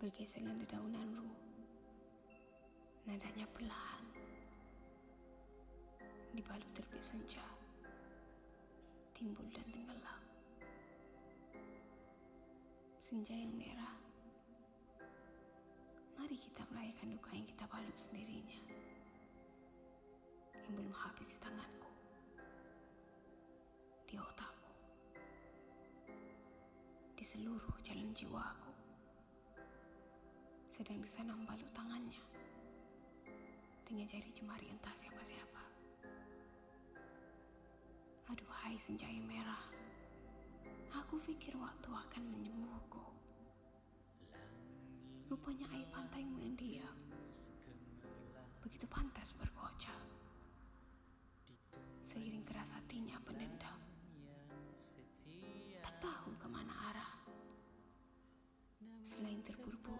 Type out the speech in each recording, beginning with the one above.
Bergeseran dedaunan ru Nadanya perlahan Dibalut terbit senja Timbul dan tenggelam. Senja yang merah. Mari kita merayakan duka yang kita balut sendirinya Yang belum habis di tanganku Di otakku Di seluruh jalan jiwaku Sedang di sana membalut tangannya. Dengan jari jemari entah siapa-siapa. Aduhai senja yang merah. Aku pikir waktu akan menyembuhku. Rupanya air pantaimu yang Begitu pantas berkocak Seiring keras hatinya pendendam. Tak tahu ke mana arah. Selain terburu-buru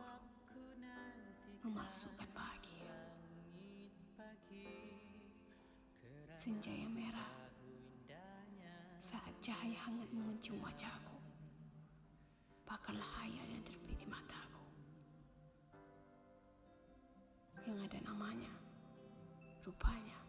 Memalsukan bahagia Senja yang merah saat cahaya hangat memencung wajahku. Bakarlah hayal yang terbit di mataku. Yang ada namanya, rupanya